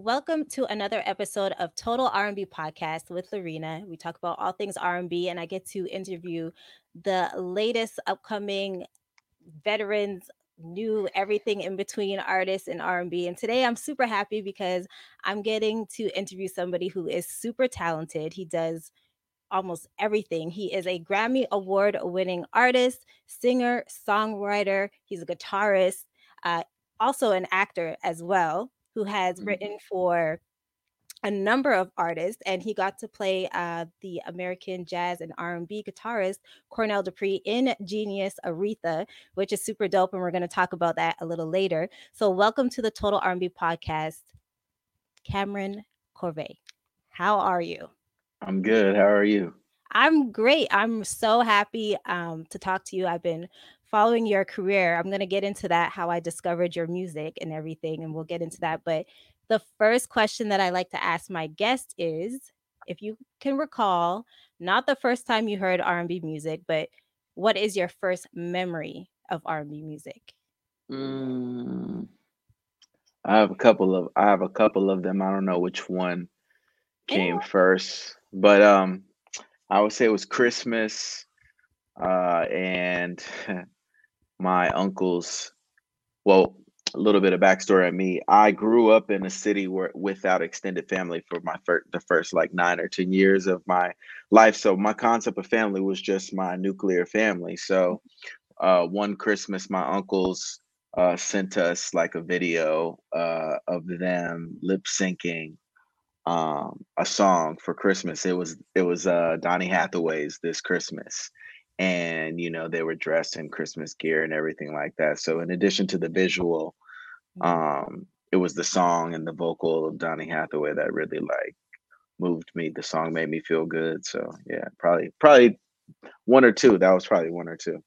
welcome to another episode of Total R&B Podcast with Lorena. We talk about all things R&B and I get to interview the latest upcoming veterans, new everything in between artists and R&B. And today I'm super happy because I'm getting to interview somebody who is super talented. He does almost everything. He is a Grammy award winning artist, singer, songwriter, he's a guitarist, uh, also an actor as well who has Mhm. written for a number of artists and he got to play uh, the american jazz and r&b guitarist cornell dupree in genius aretha which is super dope and we're going to talk about that a little later so welcome to the total r&b podcast Kameron Corvet how are you I'm good. How are you? i'm great i'm so happy um, to talk to you i've been following your career i'm going to get into that how i discovered your music and everything and we'll get into that but the first question that I like to ask my guest is if you can recall, not the first time you heard R&B music, but what is your first memory of R&B music? Mm, I have a couple of I have a couple of them. I don't know which one came Anyone? first, but um, I would say it was Christmas, uh, and my uncle's. Well, a little bit of backstory on me. I grew up in a city where without extended family for my the first like nine or ten years of my life. So my concept of family was just my nuclear family. So uh, one Christmas, my uncles uh, sent us like a video uh, of them lip syncing um, a song for Christmas. It was it was uh, Donny Hathaway's "This Christmas," and you know they were dressed in Christmas gear and everything like that. So in addition to the visual, Mhm. um, it was the song and the vocal of Donny Hathaway that really like moved me. The song made me feel good. So yeah, probably probably one or two. That was probably one or two.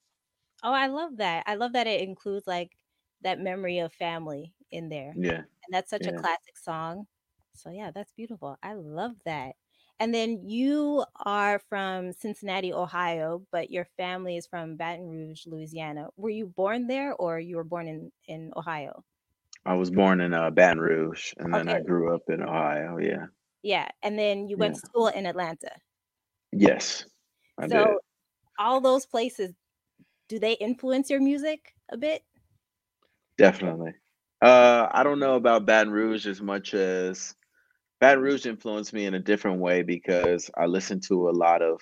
Oh, I love that. I love that it includes like that memory of family in there. Yeah, And that's such a classic song. So yeah, that's beautiful. I love that. And then you are from Cincinnati, Ohio, but your family is from Baton Rouge, Louisiana. Were you born there or you were born in in Ohio? I was born in uh, Baton Rouge, and then I grew up in Ohio. Yeah, Yeah. And then you went yeah. to school in Atlanta. Yes, I did. So all those places, do they influence your music a bit? Definitely. Uh, I don't know about Baton Rouge as much as Baton Rouge influenced me in a different way because I listened to a lot of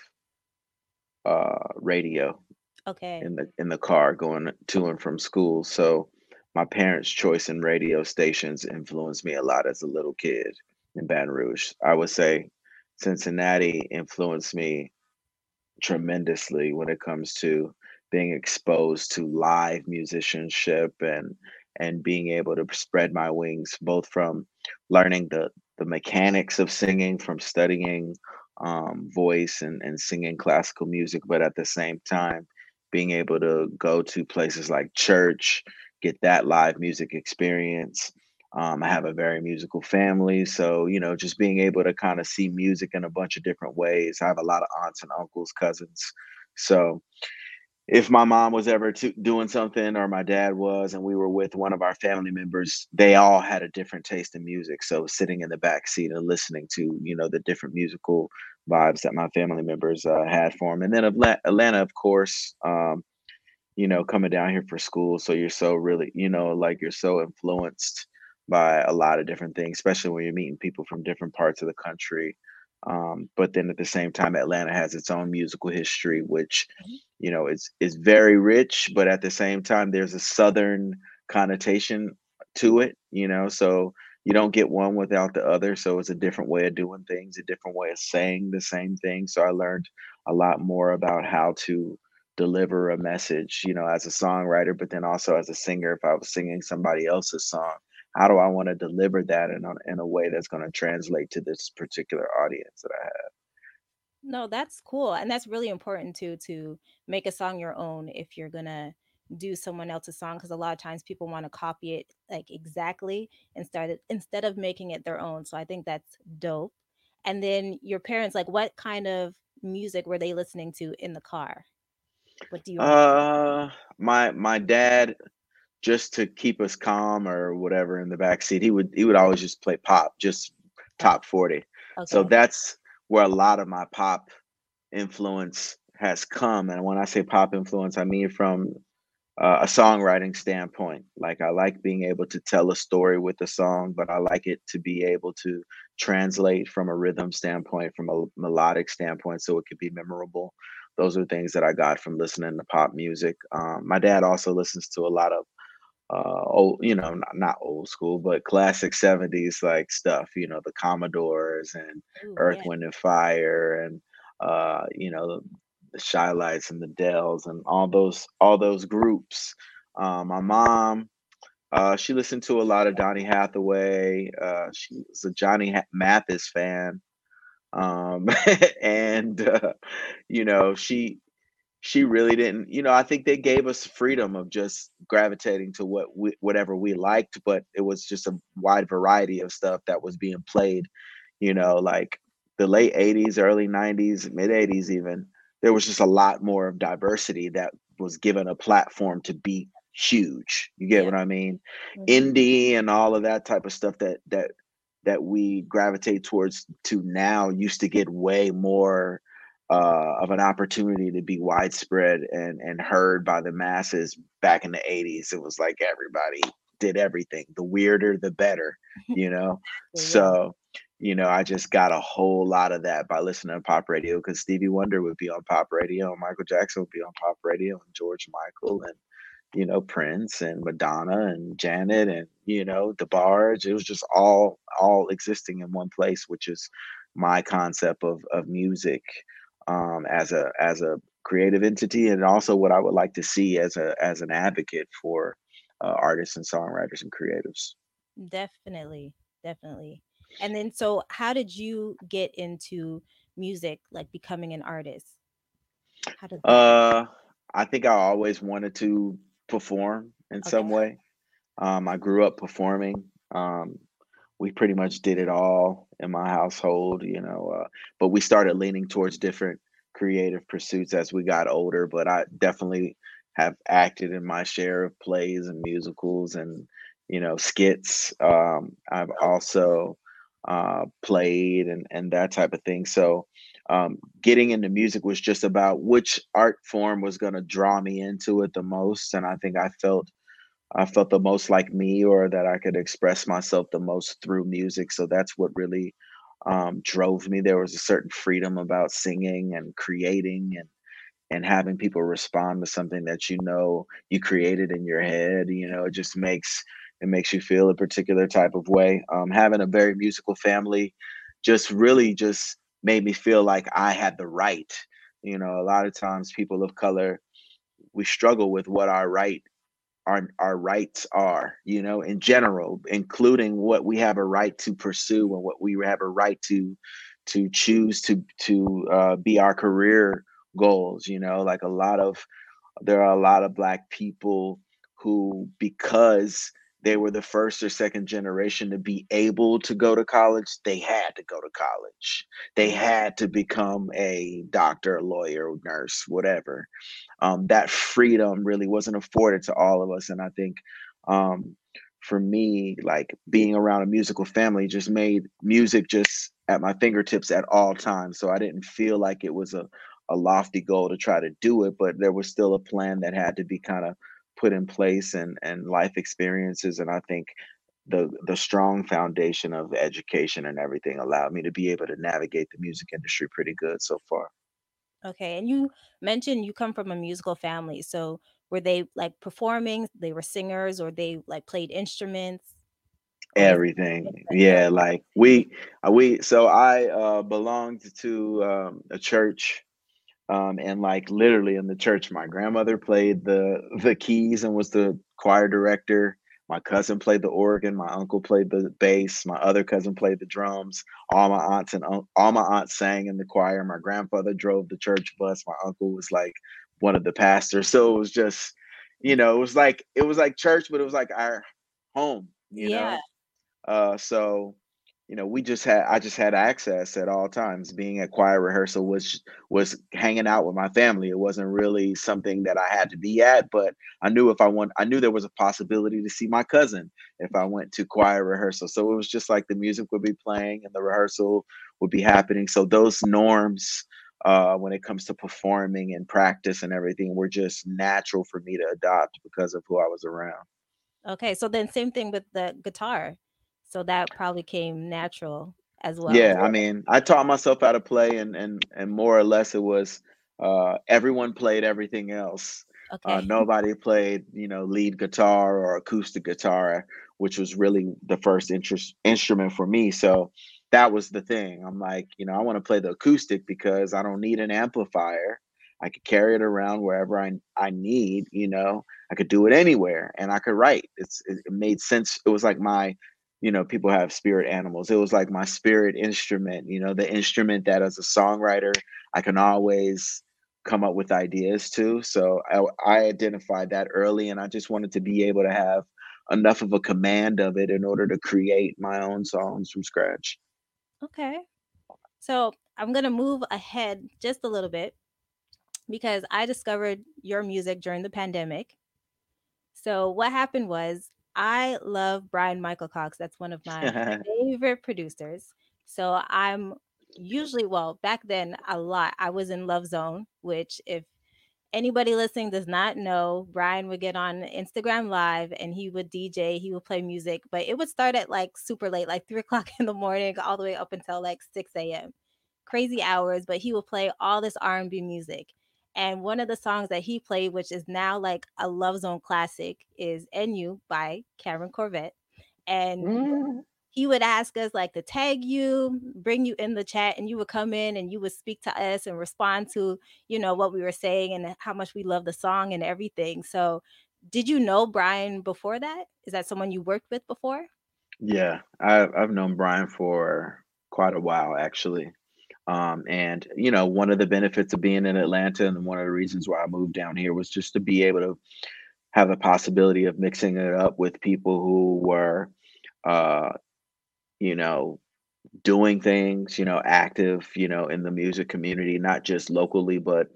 uh, radio Okay. in the in the car going to and from school. So my parents' choice in radio stations influenced me a lot as a little kid in Baton Rouge. I would say Cincinnati influenced me tremendously when it comes to being exposed to live musicianship and and being able to spread my wings both from learning the the mechanics of singing from studying um, voice and, and singing classical music but at the same time being able to go to places like church get that live music experience. Um, i have a very musical family so you know just being able to kind of see music in a bunch of different ways. I have a lot of aunts and uncles cousins. So if my mom was ever to, doing something or my dad was and we were with one of our family members they all had a different taste in music. So sitting in the back seat and listening to you know the different musical vibes that my family members uh, had for them and then Atla- atlanta of course um, you know coming down here for school. So you're so really you know like you're so influenced by a lot of different things especially when you're meeting people from different parts of the country um, but then at the same time atlanta has its own musical history which Mhm. you know is is very rich but at the same time there's a southern connotation to it you know so you don't get one without the other so it's a different way of doing things a different way of saying the same thing so i learned a lot more about how to deliver a message you know as a songwriter but then also as a singer if i was singing somebody else's song how do i want to deliver that in a, in a way that's going to translate to this particular audience that i have No, that's cool. And that's really important too to make a song your own if you're gonna do someone else's song because a lot of times people want to copy it like exactly instead instead of making it their own. So I think that's dope. And then your parents, like what kind of music were they listening to in the car? What do you remember? uh my my dad just to keep us calm or whatever in the back seat, he would he would always just play pop, just top 40. Okay. So that's where a lot of my pop influence has come. And when I say pop influence, I mean from uh, a songwriting standpoint. Like I like being able to tell a story with a song, but I like it to be able to translate from a rhythm standpoint, from a melodic standpoint, so it could be memorable. Those are things that I got from listening to pop music. Um, my dad also listens to a lot of uh old you know not, not old school but classic 70s like stuff you know the commodores and Ooh, earth yeah. wind and fire and uh you know the Chi-Lites and the dells and all those all those groups uh, my mom uh, she listened to a lot of Donny Hathaway. Uh, she was a Johnny Mathis fan, um, and uh, you know she she really didn't. You know, I think they gave us freedom of just gravitating to what we, whatever we liked, but it was just a wide variety of stuff that was being played. You know, like the late '80s, early '90s, mid '80s, even there was just a lot more of diversity that was given a platform to be huge. You get yeah. what I mean? Mm-hmm. Indie and all of that type of stuff that that that we gravitate towards to now used to get way more uh, of an opportunity to be widespread and and heard by the masses back in the 80s it was like everybody did everything the weirder the better you know yeah. so you know i just got a whole lot of that by listening to pop radio because stevie wonder would be on pop radio and michael jackson would be on pop radio and george michael and you know, Prince and Madonna and Janet and, you know, DeBarge. It was just all all existing in one place, which is my concept of of music um, as a as a creative entity and also what I would like to see as a as an advocate for uh, artists and songwriters and creatives. Definitely, definitely. And then so how did you get into music like becoming an artist? How did uh I think I always wanted to perform in okay. some way. Um, I grew up performing. Um, we pretty much did it all in my household, you know. Uh, but we started leaning towards different creative pursuits as we got older. But I definitely have acted in my share of plays and musicals and you know skits. Um, I've also uh, played and and that type of thing. So um, getting into music was just about which art form was going to draw me into it the most and i think i felt i felt the most like me or that i could express myself the most through music so that's what really um, drove me there was a certain freedom about singing and creating and and having people respond to something that you know you created in your head you know it just makes it makes you feel a particular type of way um, having a very musical family just really just made me feel like I had the right. You know, a lot of times people of color, we struggle with what our right our our rights are, you know, in general, including what we have a right to pursue and what we have a right to to choose to to uh, be our career goals. You know, like a lot of there are a lot of black people who because they were the first or second generation to be able to go to college, they had to go to college. They mm-hmm. had to become a doctor, a lawyer, nurse, whatever. Um, that freedom really wasn't afforded to all of us. And I think um, for me, like being around a musical family just made music just at my fingertips at all times. So I didn't feel like it was a, a lofty goal to try to do it, but there was still a plan that had to be kind of put in place and and life experiences and i think the the strong foundation of education and everything allowed me to be able to navigate the music industry pretty good so far. Okay and you mentioned you come from a musical family so were they like performing? They were singers or they like played instruments? Everything yeah like we uh, we so i uh belonged to um, a church um, and like literally in the church my grandmother played the the keys and was the choir director. My cousin played the organ. My uncle played the bass. My other cousin played the drums. All my aunts and all my aunts sang in the choir. My grandfather drove the church bus. My uncle was like one of the pastors. So it was just you know it was like it was like church but it was like our home you yeah. know uh so you know, we just had I just had access at all times. Being at choir rehearsal was was hanging out with my family. It wasn't really something that I had to be at, but I knew if I want I knew there was a possibility to see my cousin if I went to choir rehearsal. So it was just like the music would be playing and the rehearsal would be happening. So those norms uh, when it comes to performing and practice and everything were just natural for me to adopt because of who I was around. Okay, so then same thing with the guitar. So that probably came natural as well. Yeah, I mean, I taught myself how to play, and and and more or less it was uh, everyone played everything else. Uh, okay. Uh, nobody played, you know, lead guitar or acoustic guitar, which was really the first interest instrument for me. So that was the thing. I'm like, you know, I want to play the acoustic because I don't need an amplifier. I could carry it around wherever I I need. You know, I could do it anywhere, and I could write. It's it made sense. It was like my you know people have spirit animals. It was like my spirit instrument you know the instrument that as a songwriter i can always come up with ideas to. So I, I, identified that early and i just wanted to be able to have enough of a command of it in order to create my own songs from scratch. Okay. So i'm going to move ahead just a little bit because i discovered your music during the pandemic. So what happened was I love Bryan-Michael Cox. That's one of my favorite producers. So I'm usually, well, back then a lot. I was in Love Zone, which if anybody listening does not know, Bryan would get on Instagram Live and he would DJ, he would play music, but it would start at like super late, like three o'clock in the morning, all the way up until like 6 a.m. Crazy hours, but he would play all this R&B music. And one of the songs that he played, which is now like a Love Zone classic, is "NU" by Kameron Corvet. And mm. he would ask us like to tag you, bring you in the chat, and you would come in and you would speak to us and respond to, you know, what we were saying and how much we love the song and everything. So did you know Bryan before that? Is that someone you worked with before? Yeah, I've, I've known Bryan for quite a while actually. Um, and you know, one of the benefits of being in Atlanta and one of the reasons why I moved down here was just to be able to have a possibility of mixing it up with people who were, uh, you know, doing things, you know, active, you know, in the music community, not just locally, but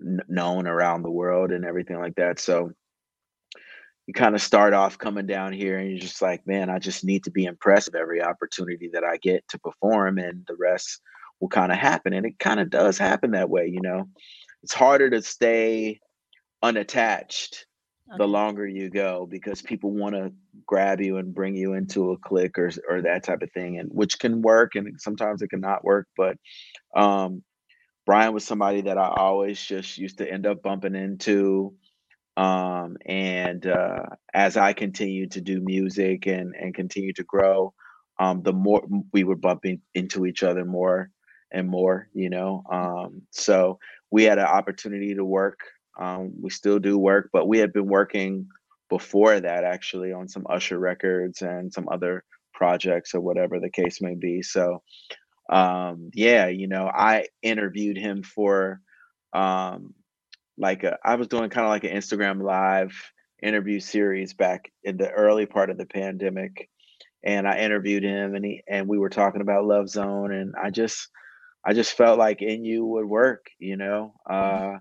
n- known around the world and everything like that. So you kind of start off coming down here and you're just like, man, I just need to be impressed with every opportunity that I get to perform, and the rest will kind of happen. And it kind of does happen that way, you know. It's harder to stay unattached okay. the longer you go because people want to grab you and bring you into a clique or or that type of thing and which can work and sometimes it cannot work but um Bryan was somebody that I always just used to end up bumping into um and uh as I continued to do music and and continue to grow um the more we were bumping into each other more and more, you know. Um, so we had an opportunity to work. Um, we still do work, but we had been working before that actually on some Usher records and some other projects or whatever the case may be. So um, yeah, you know, I interviewed him for um, like a, I was doing kind of like an Instagram live interview series back in the early part of the pandemic and I interviewed him and he and we were talking about Love Zone and I just I just felt like NU would work, you know. Mm-hmm. Uh,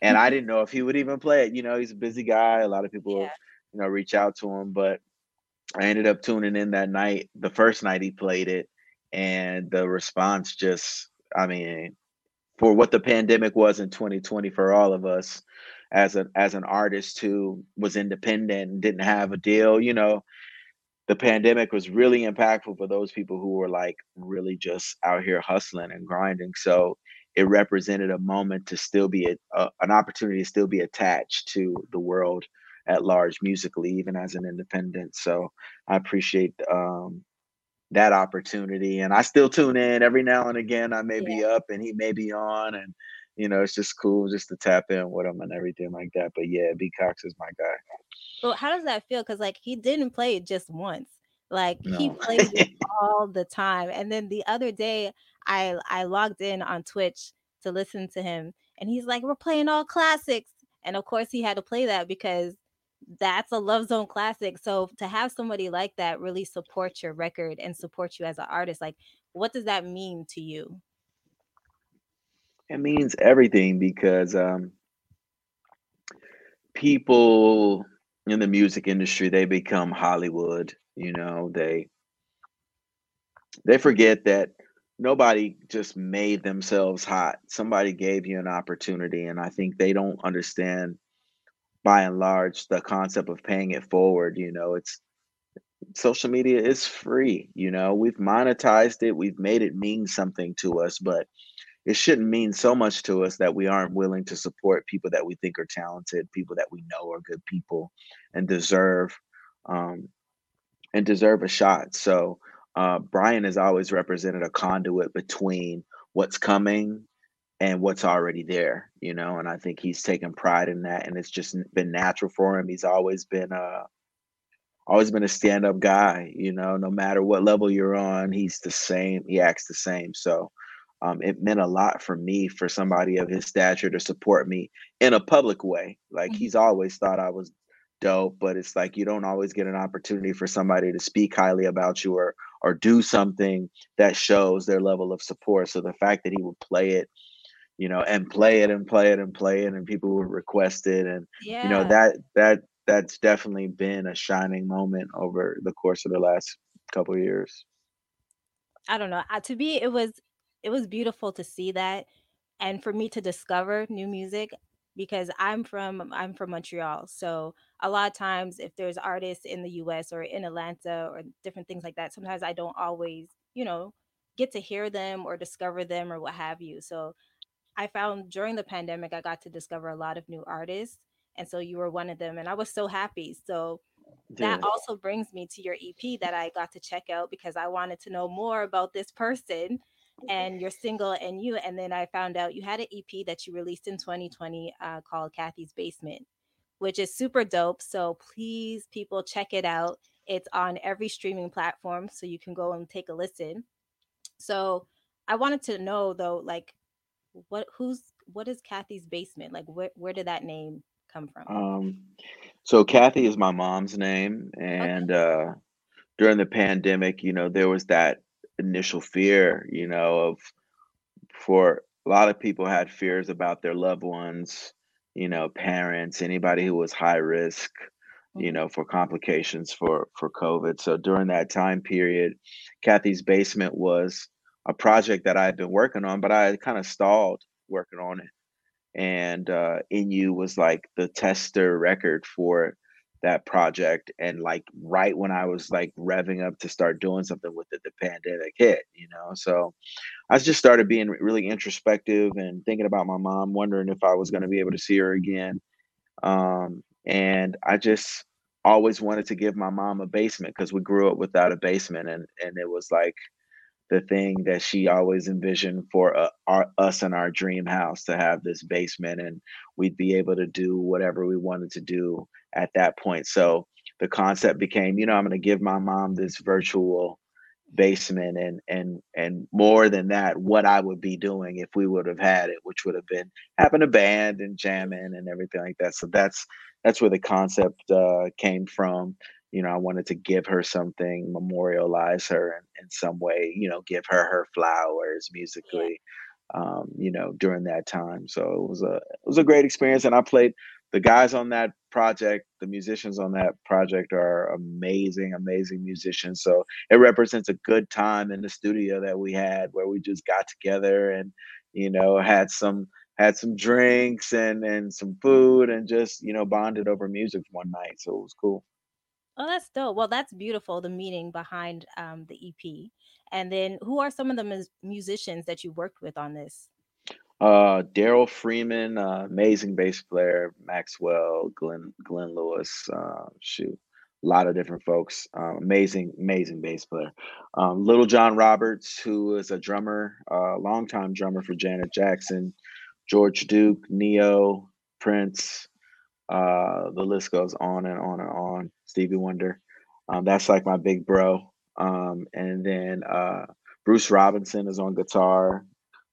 and I didn't know if he would even play it. You know, he's a busy guy. A lot of people, yeah. you know, reach out to him, but I ended up tuning in that night, the first night he played it, and the response just, I mean, for what the pandemic was in 2020 for all of us as an as an artist who was independent and didn't have a deal, you know, the pandemic was really impactful for those people who were like really just out here hustling and grinding. So it represented a moment to still be a, a, an opportunity to still be attached to the world at large musically, even as an independent. So I appreciate um, that opportunity, and I still tune in every now and again. I may yeah. be up and he may be on, and you know it's just cool just to tap in with him and everything like that. But yeah, B Cox is my guy. Well, how does that feel? Because like he didn't play it just once. Like no. he plays it all the time. And then the other day, I I logged in on Twitch to listen to him, and he's like, "We're playing all classics." And of course, he had to play that because that's a love zone classic so to have somebody like that really support your record and support you as an artist like what does that mean to you it means everything because um, people in the music industry they become hollywood you know they they forget that nobody just made themselves hot. Somebody gave you an opportunity and i think they don't understand by and large the concept of paying it forward you know it's social media is free you know we've monetized it we've made it mean something to us but it shouldn't mean so much to us that we aren't willing to support people that we think are talented people that we know are good people and deserve um, and deserve a shot so uh, bryan has always represented a conduit between what's coming and what's already there, you know. And I think he's taken pride in that, and it's just been natural for him. He's always been a always been a stand-up guy, you know. No matter what level you're on, he's the same. He acts the same. So um, it meant a lot for me for somebody of his stature to support me in a public way. Like mm-hmm. he's always thought I was dope, but it's like you don't always get an opportunity for somebody to speak highly about you or or do something that shows their level of support. So the fact that he would play it you know, and play it and play it and play it, and people would request it, and yeah. you know that that that's definitely been a shining moment over the course of the last couple years. I don't know. to me, it was it was beautiful to see that, and for me to discover new music because I'm from I'm from Montreal. So a lot of times if there's artists in the US or in Atlanta or different things like that, sometimes I don't always, you know, get to hear them or discover them or what have you. So I found during the pandemic, I got to discover a lot of new artists. And so you were one of them. And I was so happy. So yeah. that also brings me to your EP that I got to check out because I wanted to know more about this person and your single and you. And then I found out you had an EP that you released in 2020 uh, called Kathy's Basement, which is super dope. So please, people, check it out. It's on every streaming platform. So you can go and take a listen. So I wanted to know though, like, what who's what is Kathy's basement? Like where where did that name come from? Um so Kathy is my mom's name and okay. uh during the pandemic, you know, there was that initial fear, you know, of for a lot of people had fears about their loved ones, you know, parents, anybody who was high risk, you mm-hmm. know, for complications for for COVID. So during that time period, Kathy's basement was a project that I had been working on, but I kind of stalled working on it. And uh, NU was like the tester record for that project. And like right when I was like revving up to start doing something with it, the pandemic hit, you know? So I just started being really introspective and thinking about my mom, wondering if I was going to be able to see her again. Um, and I just always wanted to give my mom a basement because we grew up without a basement. And, and it was like, the thing that she always envisioned for uh, our, us in our dream house to have this basement and we'd be able to do whatever we wanted to do at that point. So the concept became you know i'm going to give my mom this virtual basement and and and more than that what i would be doing if we would have had it which would have been having a band and jamming and everything like that. So that's that's where the concept uh, came from. You know, I wanted to give her something, memorialize her in, in some way, you know, give her her flowers musically, um, you know, during that time. So it was a it was a great experience, and I played the guys on that project, the musicians on that project are amazing, amazing musicians. So it represents a good time in the studio that we had where we just got together and, you know, had some had some drinks and and some food and just you know bonded over music one night. So it was cool. Oh, that's dope. Well, that's beautiful, the meaning behind um, the EP. And then who are some of the mus- musicians that you worked with on this? Uh, Daryl Freeman, uh, amazing bass player. Maxwell, Glenn, Glenn Lewis. Uh, shoot, a lot of different folks. Um, amazing, amazing bass player. Um, Little John Roberts, who is a drummer, uh, longtime drummer for Janet Jackson. George Duke, Ne-Yo, Prince. Uh, the list goes on and on and on. Stevie Wonder. Um, that's like my big bro. Um, and then uh, Bruce Robinson is on guitar,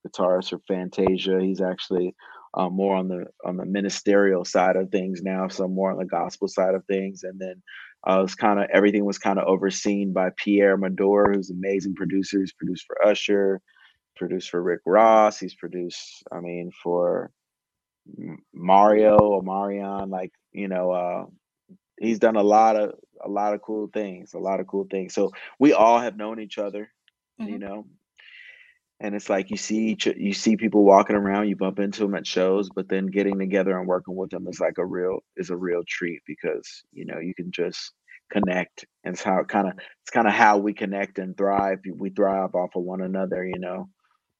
guitarist for Fantasia. He's actually um, more on the on the ministerial side of things now, so more on the gospel side of things, and then uh, was kind of everything was kind of overseen by Pierre Medor, who's an amazing producer. He's produced for Usher, produced for Rick Ross. He's produced, I mean, for Mario or Marion. Like you know, uh, he's done a lot of a lot of cool things. A lot of cool things. So we all have known each other. Mm-hmm. You know, and it's like you see each, you see people walking around you bump into them at shows but then getting together and working with them is like a real is a real treat because you know you can just connect. And it's how kind of it's kind of how we connect and thrive. We thrive off of one another you know?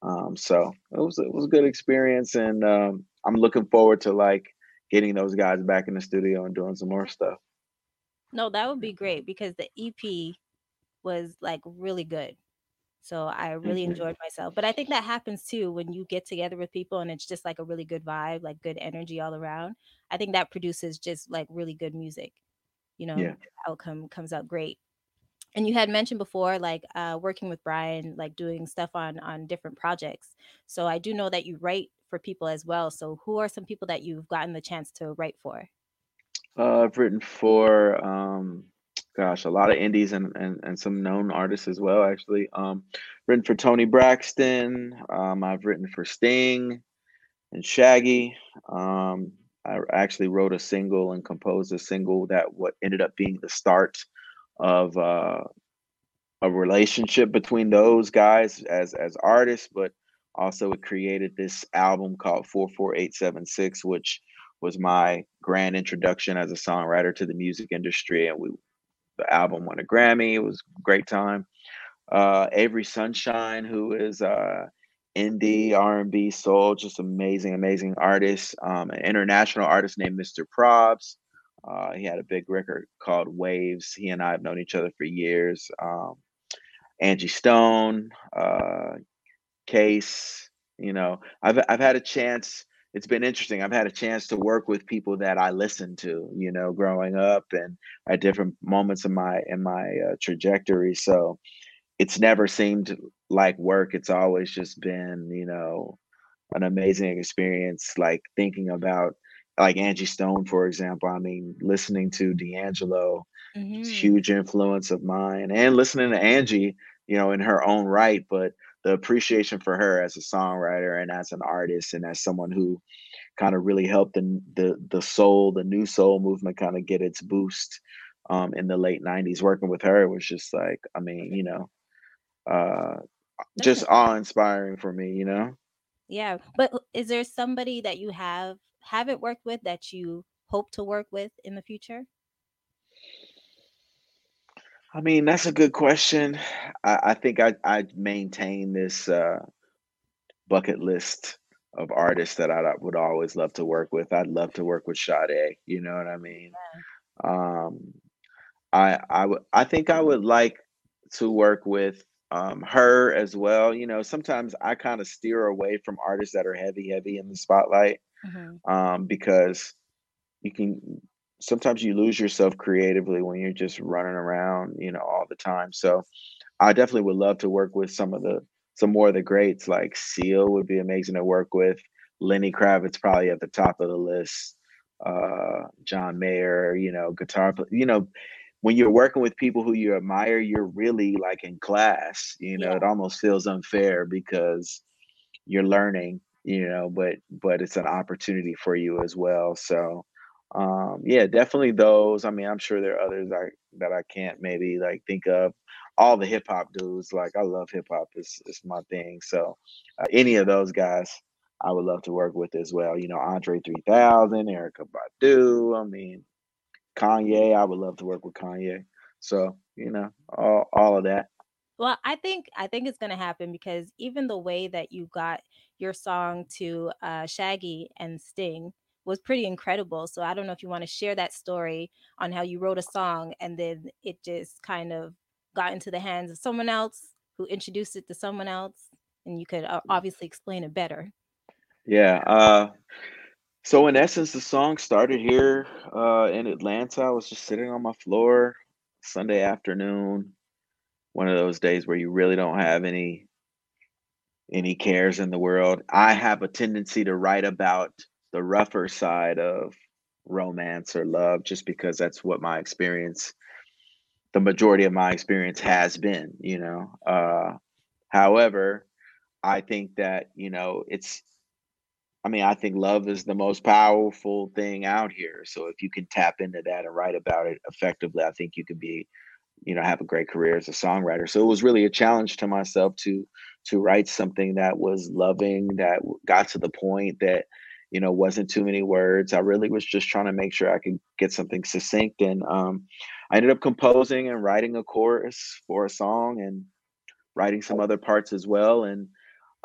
Um, so it was it was a good experience and um, i'm looking forward to like getting those guys back in the studio and doing some more stuff. No that would be great because the ep was like really good so I really mm-hmm. enjoyed myself. But I think that happens too when you get together with people and it's just like a really good vibe, like good energy all around. I think that produces just like really good music. You know, yeah. outcome comes out great. And you had mentioned before, like uh, working with Bryan, like doing stuff on on different projects. So I do know that you write for people as well. So who are some people that you've gotten the chance to write for? Uh, I've written for um, gosh, a lot of indies and, and, and some known artists as well, actually. Um, written for Toni Braxton. Um, I've written for Sting and Shaggy. Um, I actually wrote a single and composed a single that what ended up being the start of uh, a relationship between those guys as as artists, but also it created this album called 44876, which was my grand introduction as a songwriter to the music industry. And we the album won a Grammy. It was a great time. Uh, Avery Sunshine, who is uh, indie R&B soul, just amazing, amazing artist. Um, an international artist named Mr. Probz. Uh, he had a big record called Waves. He and I have known each other for years. Um, Angie Stone, uh, Case. You know, I've I've had a chance it's been interesting. I've had a chance to work with people that I listened to, you know, growing up and at different moments in my in my uh, trajectory. So it's never seemed like work. It's always just been, you know, an amazing experience. Like thinking about like Angie Stone, for example. I mean, listening to D'Angelo, mm-hmm. huge influence of mine, and listening to Angie, you know, in her own right, but the appreciation for her as a songwriter and as an artist and as someone who kind of really helped the the, the soul, the new soul movement kind of get its boost um, in the late 90s. Working with her was just like, I mean, you know, uh, just awe inspiring for me, you know? Yeah. But is there somebody that you have haven't worked with that you hope to work with in the future? I mean, that's a good question. I, I think I I maintain this uh, bucket list of artists that I would always love to work with. I'd love to work with Sade. You know what I mean? Um, I I would I think I would like to work with um, her as well. You know, sometimes I kind of steer away from artists that are heavy, heavy in the spotlight mm-hmm. um, because you can sometimes you lose yourself creatively when you're just running around, you know, all the time. So I definitely would love to work with some of the some more of the greats like Seal would be amazing to work with. Lenny Kravitz probably at the top of the list. Uh, John Mayer, you know, guitar, you know, when you're working with people who you admire, you're really like in class. You know, yeah. it almost feels unfair because you're learning, you know, but but it's an opportunity for you as well. So um yeah definitely those. I mean i'm sure there are others I, that i can't maybe like think of. All the hip-hop dudes like i love hip-hop it's, it's my thing so uh, any of those guys i would love to work with as well you know andre 3000 erykah badu i mean kanye i would love to work with kanye so you know all, all of that. Well i think i think it's going to happen because even the way that you got your song to uh, shaggy and sting was pretty incredible. So I don't know if you want to share that story on how you wrote a song and then it just kind of got into the hands of someone else who introduced it to someone else and you could uh, obviously explain it better. Yeah. Uh so in essence the song started here uh in Atlanta. I was just sitting on my floor Sunday afternoon. One of those days where you really don't have any any cares in the world. I have a tendency to write about the rougher side of romance or love just because that's what my experience the majority of my experience has been you know? Uh however i think that you know it's i mean i think love is the most powerful thing out here. So if you can tap into that and write about it effectively i think you can be you know have a great career as a songwriter. So it was really a challenge to myself to to write something that was loving that got to the point that you know wasn't too many words. I really was just trying to make sure i could get something succinct and um, i ended up composing and writing a chorus for a song and writing some other parts as well and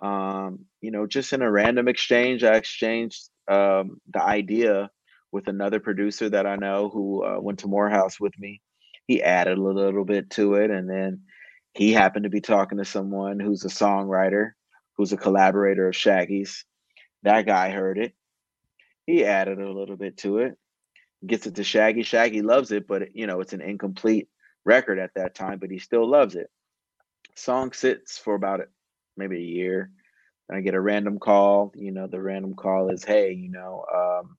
um, you know just in a random exchange i exchanged um, the idea with another producer that i know who uh, went to morehouse with me. He added a little bit to it and then he happened to be talking to someone who's a songwriter who's a collaborator of shaggy's that guy heard it. He added a little bit to it. Gets it to shaggy. Shaggy loves it but you know it's an incomplete record at that time but he still loves it. Song sits for about maybe a year. I get a random call you know the random call is hey you know um,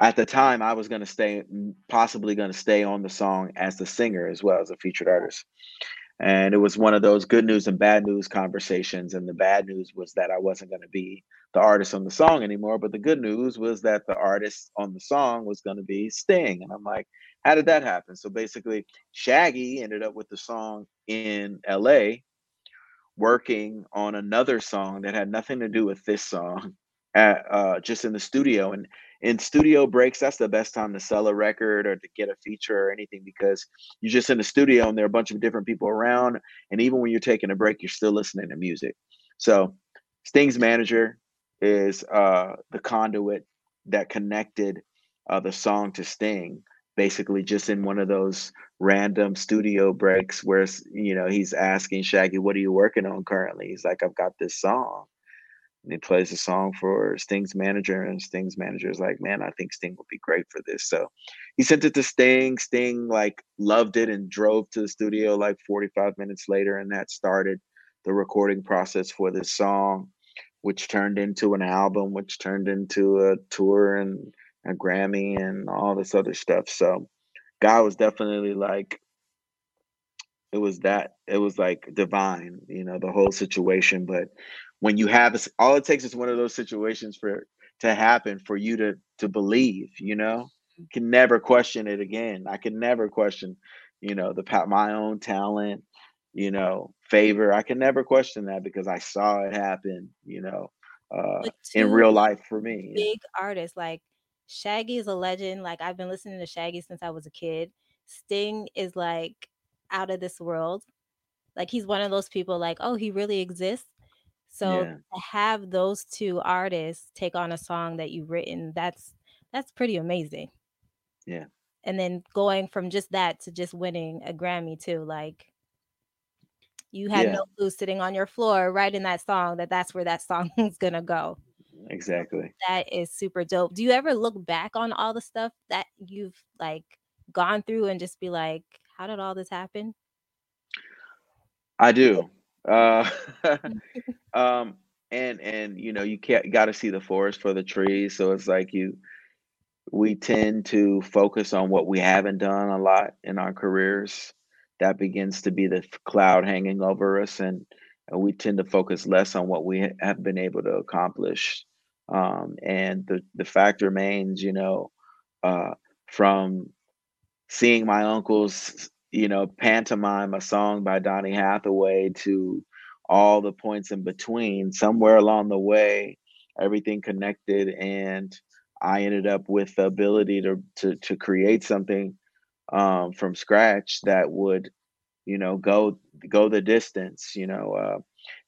at the time i was going to stay possibly going to stay on the song as the singer as well as a featured artist and it was one of those good news and bad news conversations. And the bad news was that i wasn't going to be the artist on the song anymore but the good news was that the artist on the song was going to be sting. And i'm like how did that happen? So basically shaggy ended up with the song in la working on another song that had nothing to do with this song at, uh, just in the studio and in studio breaks, that's the best time to sell a record or to get a feature or anything because you're just in the studio and there are a bunch of different people around. And even when you're taking a break, you're still listening to music. So Sting's manager is uh, the conduit that connected uh, the song to Sting, basically just in one of those random studio breaks where you know he's asking Shaggy, "What are you working on currently?" He's like, "I've got this song." And he plays a song for Sting's manager, and Sting's manager is like, "Man, I think Sting would be great for this." So he sent it to Sting. Sting like loved it and drove to the studio like 45 minutes later, and that started the recording process for this song, which turned into an album, which turned into a tour and a Grammy and all this other stuff. So, God was definitely like it was that it was like divine you know the whole situation but when you have this, all it takes is one of those situations for to happen for you to to believe you know? Can never question it again. I can never question you know the my own talent you know favor. I can never question that because i saw it happen you know uh in real life for me big artists like shaggy is a legend like i've been listening to shaggy since i was a kid. Sting is like out of this world. Like he's one of those people like oh he really exists so yeah. to have those two artists take on a song that you've written, that's that's pretty amazing. Yeah. And then going from just that to just winning a Grammy too, like you had yeah. no clue sitting on your floor writing that song that that's where that song is gonna go. Exactly. That is super dope. Do you ever look back on all the stuff that you've like gone through and just be like, how did all this happen? I do. Uh, um, and and you know you can't got to see the forest for the trees. So it's like you, we tend to focus on what we haven't done a lot in our careers. That begins to be the cloud hanging over us, and, and we tend to focus less on what we have been able to accomplish. Um, and the the fact remains, you know, uh, from seeing my uncles you know, pantomime a song by Donny Hathaway to all the points in between. Somewhere along the way, everything connected, and I ended up with the ability to to to create something um, from scratch that would, you know, go go the distance. You know, uh,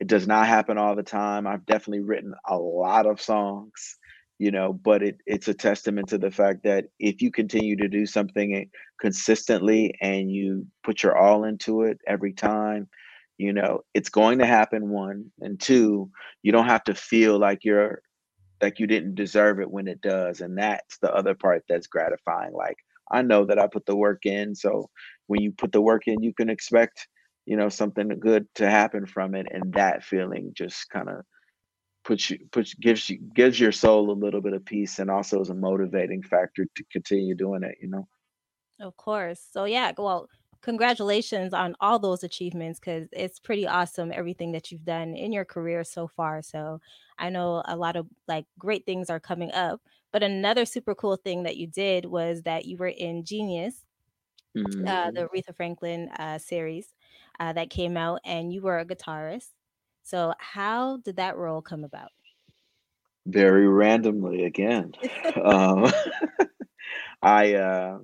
it does not happen all the time. I've definitely written a lot of songs you know but it, it's a testament to the fact that if you continue to do something eh, consistently and you put your all into it every time you know it's going to happen one and two you don't have to feel like you're like you didn't deserve it when it does and that's the other part that's gratifying like i know that i put the work in so when you put the work in you can expect you know something good to happen from it and that feeling just kind of puts you puts gives you gives your soul a little bit of peace and also is a motivating factor to continue doing it you know of course so yeah well congratulations on all those achievements because it's pretty awesome everything that you've done in your career so far so i know a lot of like great things are coming up but another super cool thing that you did was that you were in genius mm-hmm. uh, the aretha franklin uh, series uh, that came out, and you were a guitarist. So, how did that role come about? Very randomly again. um, I uh,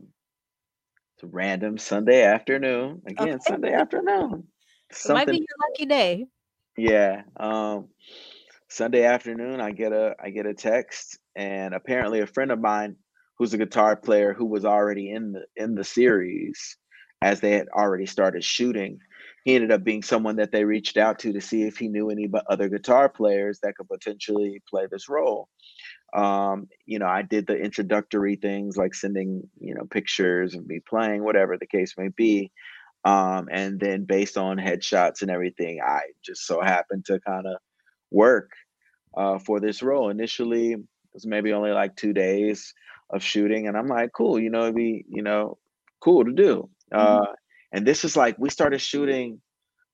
it's a random Sunday afternoon. Again, okay. Sunday afternoon. Something, might be your lucky day. Yeah. Um, Sunday afternoon, I get a I get a text, and apparently a friend of mine who's a guitar player who was already in the in the series as they had already started shooting he ended up being someone that they reached out to to see if he knew any but other guitar players that could potentially play this role. Um, you know, I did the introductory things like sending, you know, pictures of me playing, whatever the case may be. Um, and then based on headshots and everything, I just so happened to kind of work uh, for this role. Initially, it was maybe only like two days of shooting, and I'm like, cool, you know, it'd be, you know, cool to do. Mm-hmm. And this is like we started shooting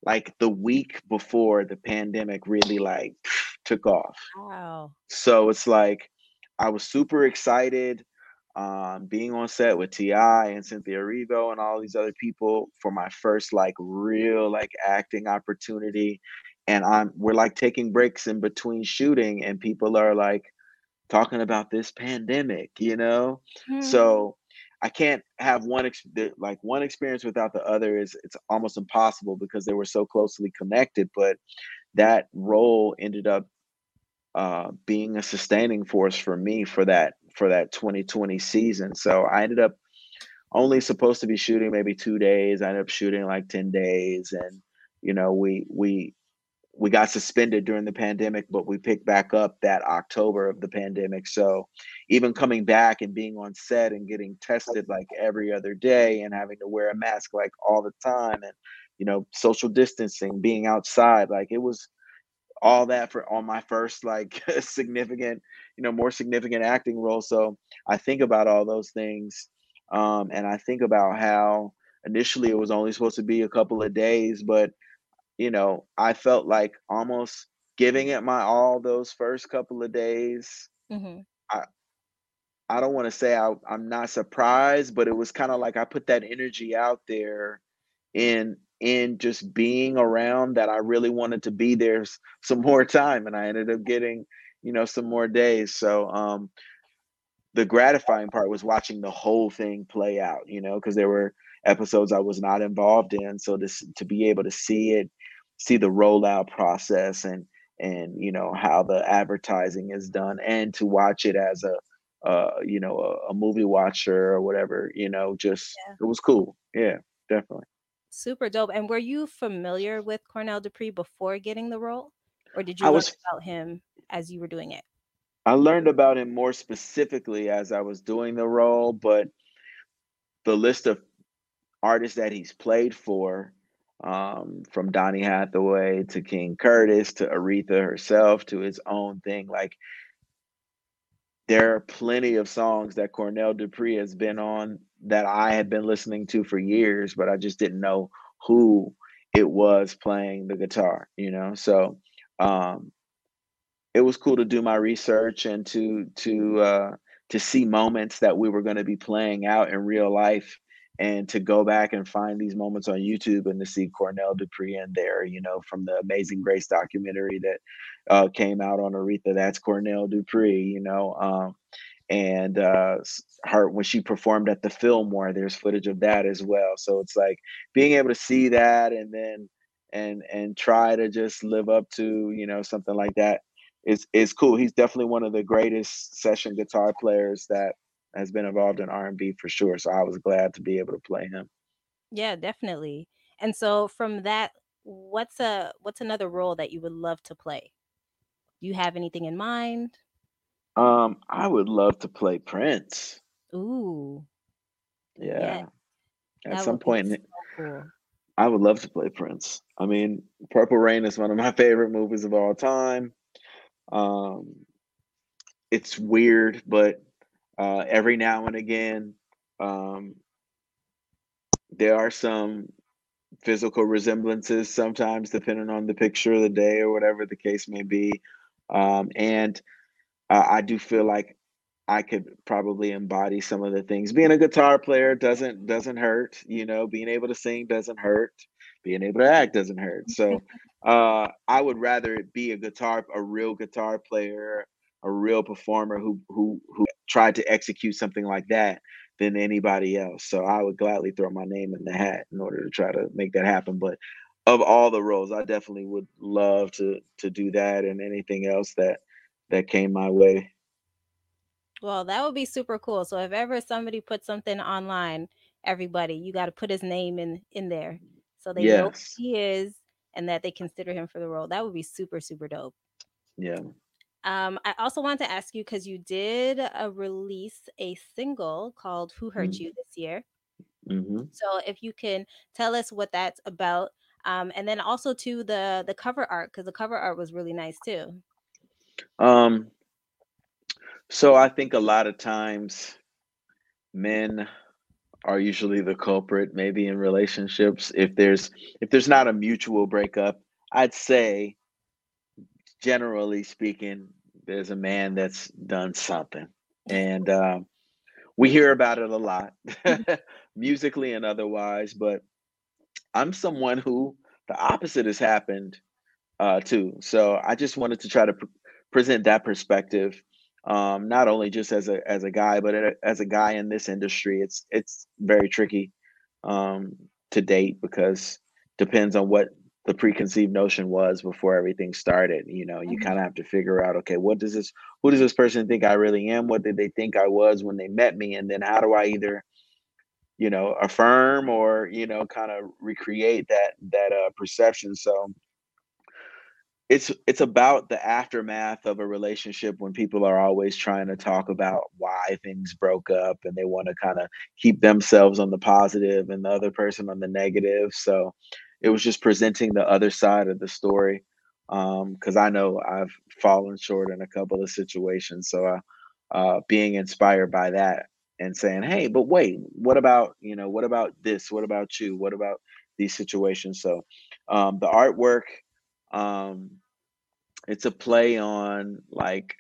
like the week before the pandemic really like took off. Wow. So it's like I was super excited um, being on set with T.I. and Cynthia Erivo and all these other people for my first like real like acting opportunity. And I'm we're like taking breaks in between shooting and people are like talking about this pandemic, you know? Mm. So I can't have one ex- like one experience without the other is it's almost impossible because they were so closely connected. But that role ended up uh, being a sustaining force for me for that for that 2020 season. So I ended up only supposed to be shooting maybe two days. I ended up shooting like 10 days, and you know we we we got suspended during the pandemic, but we picked back up that October of the pandemic. So even coming back and being on set and getting tested like every other day and having to wear a mask like all the time and you know social distancing, being outside, like it was all that for on my first like significant, you know, more significant acting role. So I think about all those things um, and I think about how initially it was only supposed to be a couple of days, but you know, I felt like almost giving it my all those first couple of days. Mm-hmm. I I don't want to say I, I'm not surprised, but it was kind of like I put that energy out there in in just being around that I really wanted to be there some more time, and I ended up getting you know some more days. So um, the gratifying part was watching the whole thing play out, you know, because there were episodes I was not involved in. So this to be able to see it see the rollout process and and you know how the advertising is done and to watch it as a uh you know a, a movie watcher or whatever you know just yeah. it was cool. Yeah definitely. Super dope and were you familiar with cornell dupree before getting the role or did you I learn was, about him as you were doing it? I learned about him more specifically as i was doing the role but the list of artists that he's played for um, from Donny Hathaway to King Curtis to Aretha herself to his own thing. Like there are plenty of songs that Cornell Dupree has been on that I had been listening to for years, but I just didn't know who it was playing the guitar, you know. So um, it was cool to do my research and to to uh, to see moments that we were going to be playing out in real life and to go back and find these moments on YouTube and to see Cornell Dupree in there, you know, from the Amazing Grace documentary that uh, came out on Aretha, that's Cornell Dupree, you know, um, and uh, her when she performed at the Fillmore, there's footage of that as well. So it's like being able to see that and then and and try to just live up to you know something like that is is cool. He's definitely one of the greatest session guitar players that has been involved in R&B for sure. So I was glad to be able to play him. Yeah, definitely. And so from that, what's a what's another role that you would love to play? Do you have anything in mind? Um, I would love to play Prince. Ooh. Yeah. yeah. At some point so cool. I would love to play Prince. I mean, Purple Rain is one of my favorite movies of all time. Um, it's weird, but uh, every now and again, um, there are some physical resemblances sometimes, depending on the picture of the day or whatever the case may be. Um, and uh, I do feel like I could probably embody some of the things. Being a guitar player doesn't doesn't hurt, you know. Being able to sing doesn't hurt. Being able to act doesn't hurt. So uh, I would rather be a guitar, a real guitar player, a real performer who who who tried to execute something like that than anybody else. So I would gladly throw my name in the hat in order to try to make that happen. But of all the roles, I definitely would love to to do that and anything else that that came my way. Well, that would be super cool. So if ever somebody puts something online, everybody, you got to put his name in in there so they know who he is and that they consider him for the role. That would be super super dope. Yeah. Um, I also want to ask you because you did uh, release a single called "Who Hurt Mm-hmm. You" this year. hmm So if you can tell us what that's about, um, and then also to the the cover art because the cover art was really nice too. Um. So I think a lot of times men are usually the culprit, maybe in relationships. If there's if there's not a mutual breakup, I'd say generally speaking, there's a man that's done something, and um, we hear about it a lot, musically and otherwise. But I'm someone who the opposite has happened uh, too. So I just wanted to try to pr- present that perspective, um, not only just as a as a guy, but as a guy in this industry. It's it's very tricky um, to date because depends on what the preconceived notion was before everything started. You know, you Mhm. kind of have to figure out, okay, what does this, who does this person think I really am? What did they think I was when they met me? And then how do I either you know affirm or you know kind of recreate that that uh, perception so it's it's about the aftermath of a relationship when people are always trying to talk about why things broke up and they want to kind of keep themselves on the positive and the other person on the negative so it was just presenting the other side of the story because i know i've fallen short in a couple of situations so uh, uh, being inspired by that and saying hey but wait what about you know what about this? What about you? What about these situations? So um, the artwork um, it's a play on like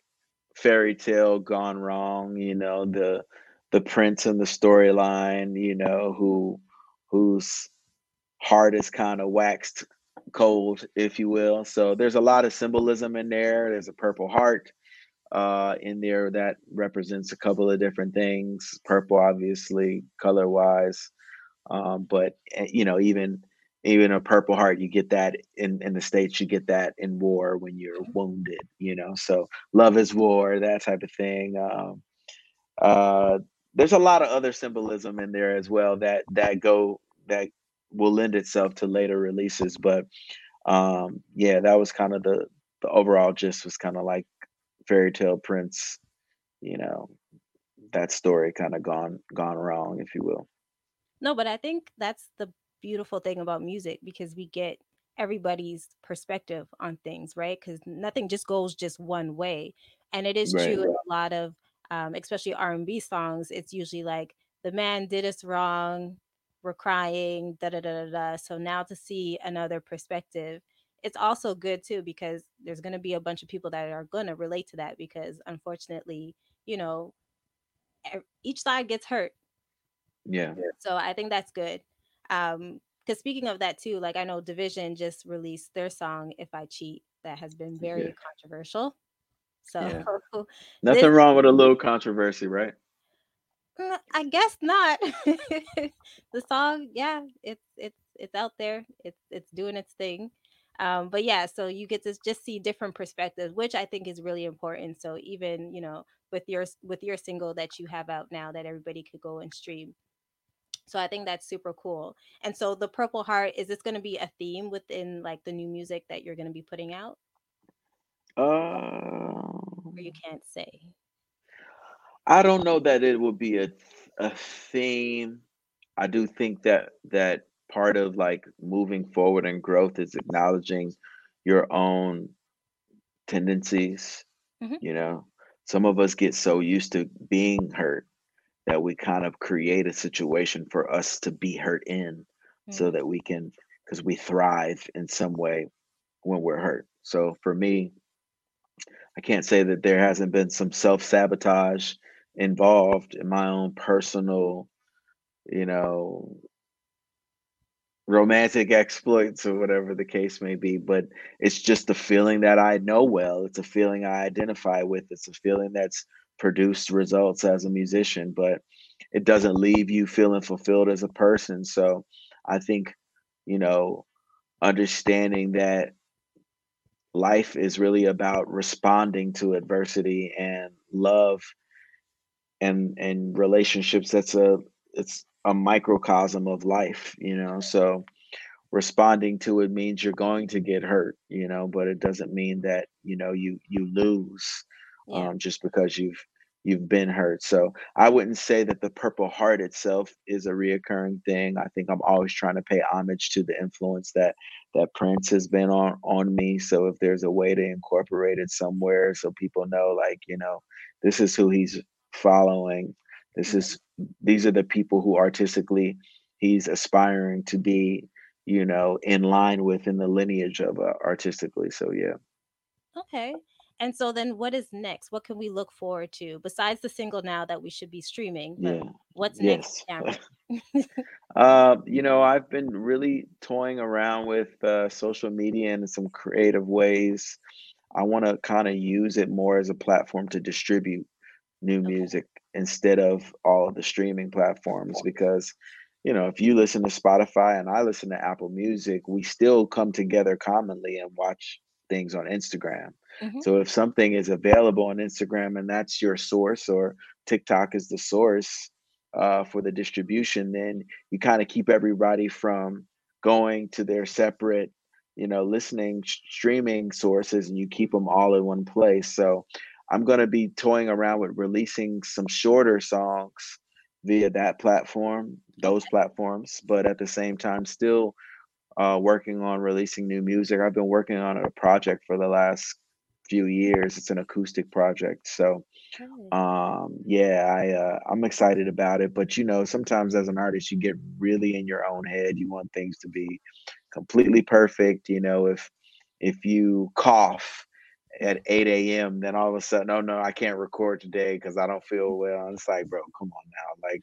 fairy tale gone wrong you know the the prince in the storyline you know who whose heart is kind of waxed cold if you will so there's a lot of symbolism in there there's a purple heart uh in there that represents a couple of different things purple obviously color wise um, but eh, you know, even even a Purple Heart, you get that in in the states. You get that in war when you're wounded. You know, so love is war, that type of thing. Um, uh, there's a lot of other symbolism in there as well that that go that will lend itself to later releases. But um, yeah, that was kind of the the overall gist was kind of like fairy tale prince. You know, that story kind of gone gone wrong, if you will. No, but I think that's the beautiful thing about music because we get everybody's perspective on things, right? Because nothing just goes just one way. And it is Right. true in a lot of, um, especially R&B songs, it's usually like the man did us wrong, we're crying, da da da da da. So now to see another perspective, it's also good too because there's going to be a bunch of people that are going to relate to that because unfortunately, you know, each side gets hurt Yeah. so I think that's good. Um, because speaking of that too, like I know dvsn just released their song "If I Cheat" that has been Yeah. very controversial. Yeah. So Nothing this, wrong with a little controversy, right? Mm, I guess not. the song, yeah, it's it's it's out there. It's it's doing its thing. Um, but yeah, so you get to just see different perspectives, which I think is really important. So even you know with your with your single that you have out now that everybody could go and stream So I think that's super cool. And so the Purple Heart, is this going to be a theme within like the new music that you're going to be putting out or you can't say? I don't know that it would be a a theme. I do think that that part of like moving forward and growth is acknowledging your own tendencies. hmm You know, some of us get so used to being hurt that we kind of create a situation for us to be hurt in so hmm that we can, because we thrive in some way when we're hurt. So for me, I can't say that there hasn't been some self sabotage involved in my own personal, you know, romantic exploits or whatever the case may be but it's just a feeling that i know well. It's a feeling i identify with. It's a feeling that's produced results as a musician but it doesn't leave you feeling fulfilled as a person. So i think you know understanding that life is really about responding to adversity and love and and relationships that's a it's a microcosm of life you know? So responding to it means you're going to get hurt you know but it doesn't mean that you know you you lose um, just because you've you've been hurt. So i wouldn't say that the purple heart itself is a reoccurring thing. I think i'm always trying to pay homage to the influence that that prince has been on on me. So if there's a way to incorporate it somewhere so people know like you know this is who he's following this is these are the people who artistically he's aspiring to be you know, in line within the lineage of uh, artistically. So yeah, Okay. And so then what is next? What can we look forward to besides the single now that we should be streaming, but yeah, what's next yes. Kameron? uh, you know, I've been really toying around with uh, social media in some creative ways. I want to kind of use it more as a platform to distribute new music instead of all of the streaming platforms because you know if you listen to spotify and i listen to apple music we still come together commonly and watch things on instagram. Hmm so if something is available on instagram and that's your source or tiktok is the source uh, for the distribution then you kind of keep everybody from going to their separate you know listening sh- streaming sources and you keep them all in one place. So I'm going to be toying around with releasing some shorter songs via that platform, those platforms, but at the same time, still uh, working on releasing new music. I've been working on a project for the last few years. It's an acoustic project, so um, yeah, I uh, I'm excited about it. But you know, sometimes as an artist, you get really in your own head. You want things to be completely perfect. You know, if if you cough at 8 a.m., then all of a sudden, oh no, I can't record today because I don't feel well. And it's like, bro, come on now. Like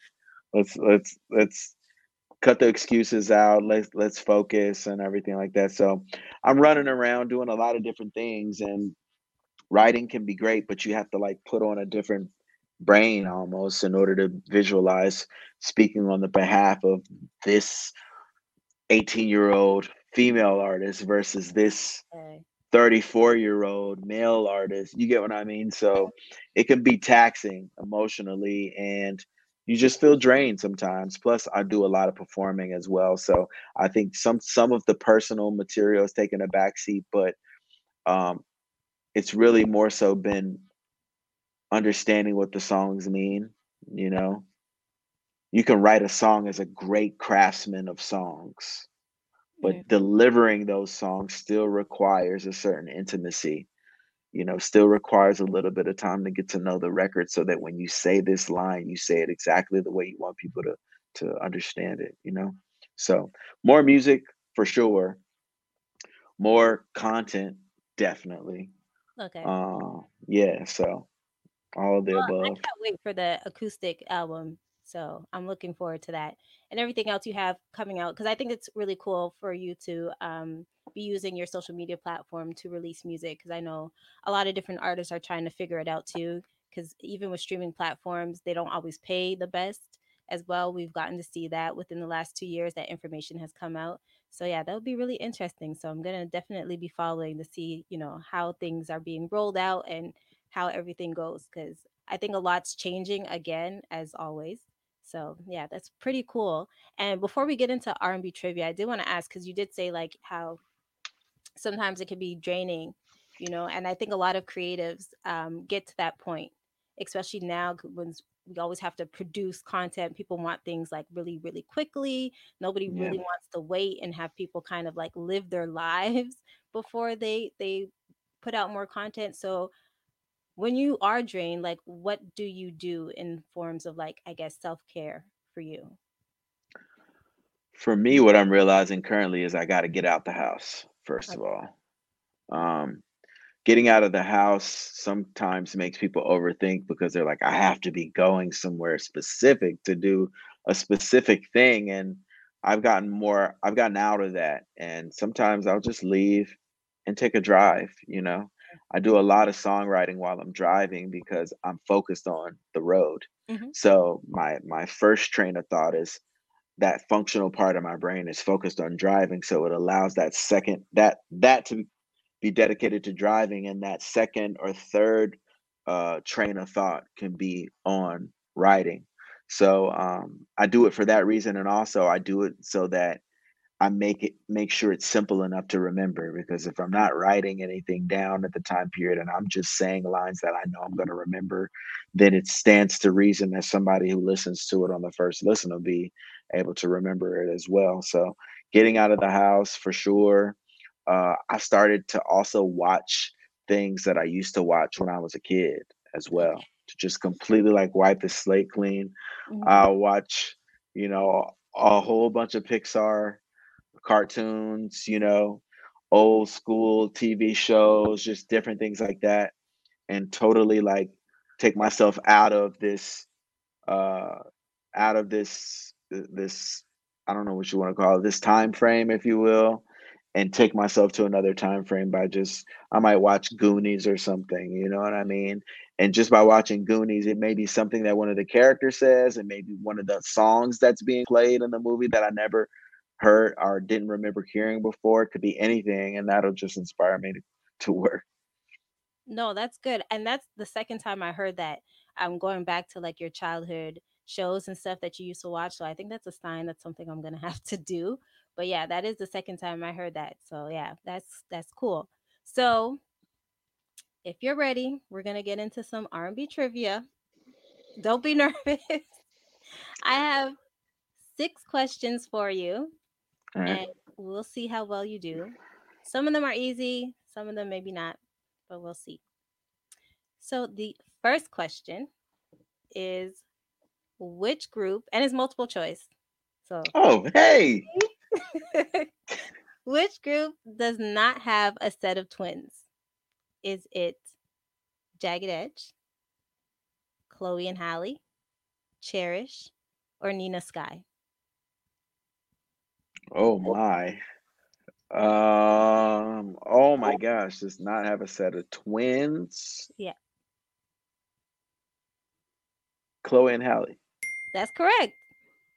let's let's let's cut the excuses out. Let's let's focus and everything like that. So I'm running around doing a lot of different things and writing can be great, but you have to like put on a different brain almost in order to visualize speaking on the behalf of this 18 year old female artist versus this. 34 year old male artist. You get what I mean? So it can be taxing emotionally and you just feel drained sometimes. Plus I do a lot of performing as well. So I think some some of the personal material is taking a backseat, but um it's really more so been understanding what the songs mean, you know. You can write a song as a great craftsman of songs, But delivering those songs still requires a certain intimacy you know, still requires a little bit of time to get to know the record so that when you say this line, you say it exactly the way you want people to to understand it, you know? So, more music for sure, more content definitely. Okay. Uh, yeah, so all of the Well, I above. can't wait for the acoustic album. So I'm looking forward to that and everything else you have coming out because I think it's really cool for you to um, be using your social media platform to release music because I know a lot of different artists are trying to figure it out too. Because even with streaming platforms, they don't always pay the best as well. We've gotten to see that within the last two years that information has come out. So yeah, that would be really interesting. So I'm gonna definitely be following to see, you know, how things are being rolled out and how everything goes because I think a lot's changing again as always. So yeah, that's pretty cool. And before we get into R and B trivia, I did want to ask because you did say like how sometimes it can be draining, you know, and I think a lot of creatives um, get to that point, especially now when we always have to produce content. People want things like really, really quickly. Nobody Yeah. really wants to wait and have people kind of like live their lives before they they put out more content. So when you are drained, like what do you do in forms of like I guess self-care for you? For me, what I'm realizing currently is I got to get out the house, first of all. Um, getting out of the house sometimes makes people overthink because they're like, I have to be going somewhere specific to do a specific thing. And I've gotten more, I've gotten out of that. And sometimes I'll just leave and take a drive, you know. I do a lot of songwriting while I'm driving because I'm focused on the road. Mhm. So my my first train of thought is that functional part of my brain is focused on driving so it allows that second that that to be dedicated to driving and that second or third uh train of thought can be on writing so um i do it for that reason and also i do it so that i make it make sure it's simple enough to remember because if i'm not writing anything down at the time period and i'm just saying lines that i know i'm going to remember then it stands to reason that somebody who listens to it on the first listen will be able to remember it as well. So getting out of the house for sure. Uh, I started to also watch things that I used to watch when I was a kid as well to just completely like wipe the slate clean. Mhm. I'll watch, you know, a whole bunch of Pixar cartoons, you know, old school TV shows, just different things like that, and totally like take myself out of this uh out of this this I don't know what you want to call it, this time frame, if you will, and take myself to another time frame by just I might watch Goonies or something, you know what I mean? And just by watching Goonies, it may be something that one of the characters says, and maybe one of the songs that's being played in the movie that I never heard or didn't remember hearing before. It could be anything, and that'll just inspire me to, to work. No, that's good. And that's the second time I heard that. I'm going back to like your childhood shows and stuff that you used to watch. So I think that's a sign that's something I'm gonna have to do. But yeah, that is the second time I heard that. So yeah, that's that's cool. So if you're ready, we're gonna get into some R&B trivia. Don't be nervous. I have six questions for you, right. and we'll see how well you do. Some of them are easy, some of them maybe not, but we'll see. So the first question is which group, and it's multiple choice. So Oh, hey. which group does not have a set of twins? Is it Jagged Edge, Chloe and Halle, Cherish, or Nina Sky? Oh my. Um, oh my gosh, does not have a set of twins. Yeah. Chloe and Halle. That's correct.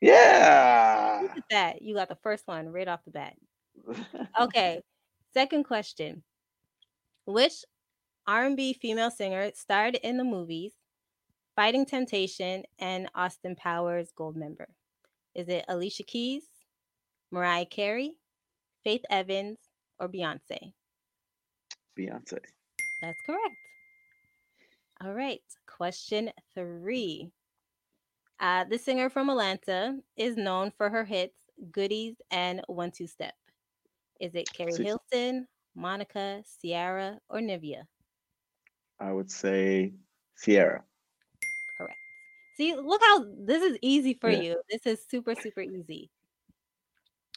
Yeah. Look at that. You got the first one right off the bat. Okay. Second question. Which R&B female singer starred in the movies Fighting Temptation and Austin Powers Goldmember? Is it Alicia Keys, Mariah Carey, Faith Evans, or Beyonce? Beyonce. That's correct. All right. Question three. Uh, the singer from Atlanta is known for her hits Goodies and One Two Step. Is it Keri Hilson, Monica, Ciara, or Nivea? I would say Ciara. Correct. See, look how this is easy for Yeah. you. This is super, super easy.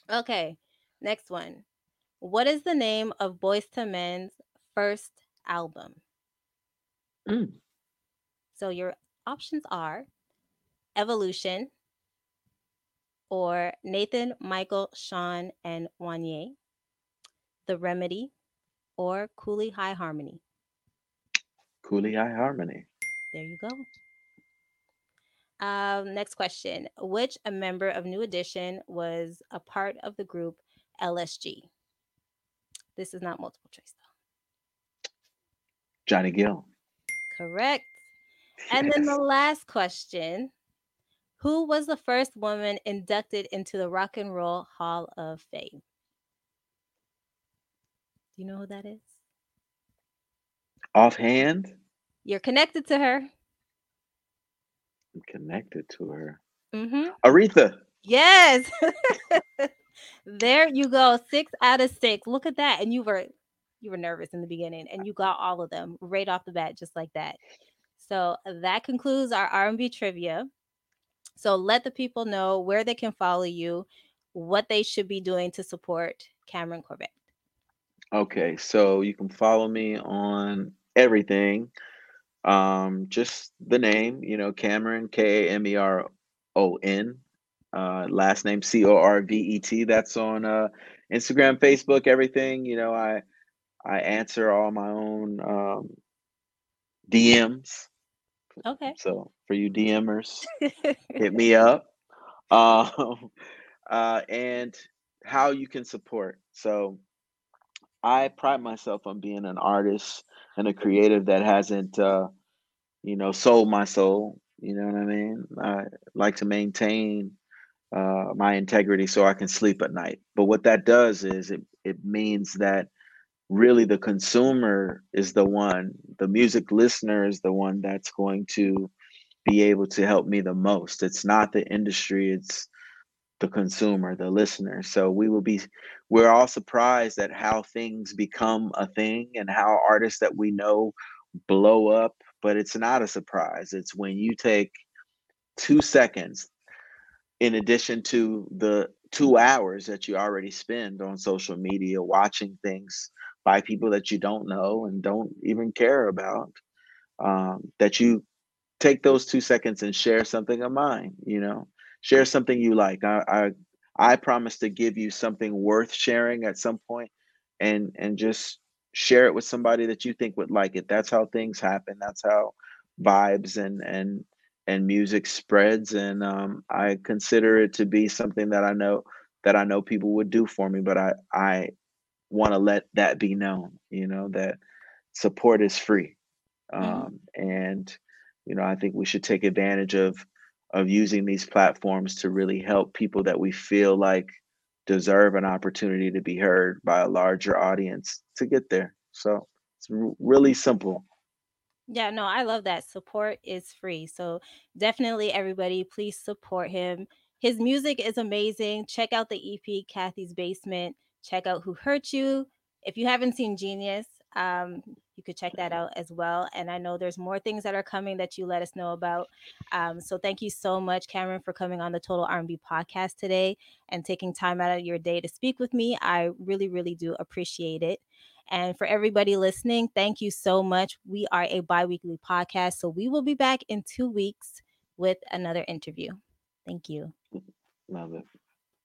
Okay, next one. What is the name of Boyz II Men's first album? Mm. So your options are Evolution or Nathan, Michael, Shawn, and Wanya, The Remedy, or Cooley High Harmony. Cooley High Harmony. There you go. Um, next question. Which a member of New Edition was a part of the group LSG? This is not multiple choice though. Johnny Gill. Correct. And then the last question. Who was the first woman inducted into the Rock and Roll Hall of Fame? Do you know who that is? Offhand, You're connected to her. I'm connected to her. Mm-hmm. Aretha. Yes. there you go. Six out of six. Look at that. And you were you were nervous in the beginning and you got all of them right off the bat, just like that. So that concludes our R&B trivia. So let the people know where they can follow you, what they should be doing to support Kameron Corvet. Okay, so you can follow me on everything. Um, just the name, you know, Kameron K A M E R O N. Uh, last name C O R V E T. That's on uh, Instagram, Facebook, everything. You know, I I answer all my own um, DMs. Okay. So for you DMers, hit me up. Um, uh, and how you can support. So I pride myself on being an artist and a creative that hasn't, uh, you know, sold my soul. You know what I mean? I like to maintain uh, my integrity so I can sleep at night. But what that does is it it means that really the consumer is the one, the music listener is the one that's going to be able to help me the most. It's not the industry, it's the consumer, the listener. So we will be we're all surprised at how things become a thing and how artists that we know blow up, but it's not a surprise. It's when you take 2 seconds in addition to the 2 hours that you already spend on social media watching things by people that you don't know and don't even care about um, that you take those two seconds and share something of mine you know share something you like. I, I i promise to give you something worth sharing at some point and and just share it with somebody that you think would like it. That's how things happen. That's how vibes and and and music spreads. And um, i consider it to be something that i know that i know people would do for me but i i want to let that be known you know that support is free. Mm-hmm. um, and you know i think we should take advantage of of using these platforms to really help people that we feel like deserve an opportunity to be heard by a larger audience to get there so it's r- really simple yeah, no, I love that. Support is free. So definitely everybody please support him. His music is amazing. Check out the EP Kathy's Basement check out Who Hurt You. If you haven't seen Genius, um, you could check that out as well. And I know there's more things that are coming that you let us know about. Um, so thank you so much, Kameron, for coming on the Total R&B podcast today and taking time out of your day to speak with me. I really, really do appreciate it. And for everybody listening, thank you so much. We are a bi weekly podcast, so we will be back in two weeks with another interview. Thank you. Love it.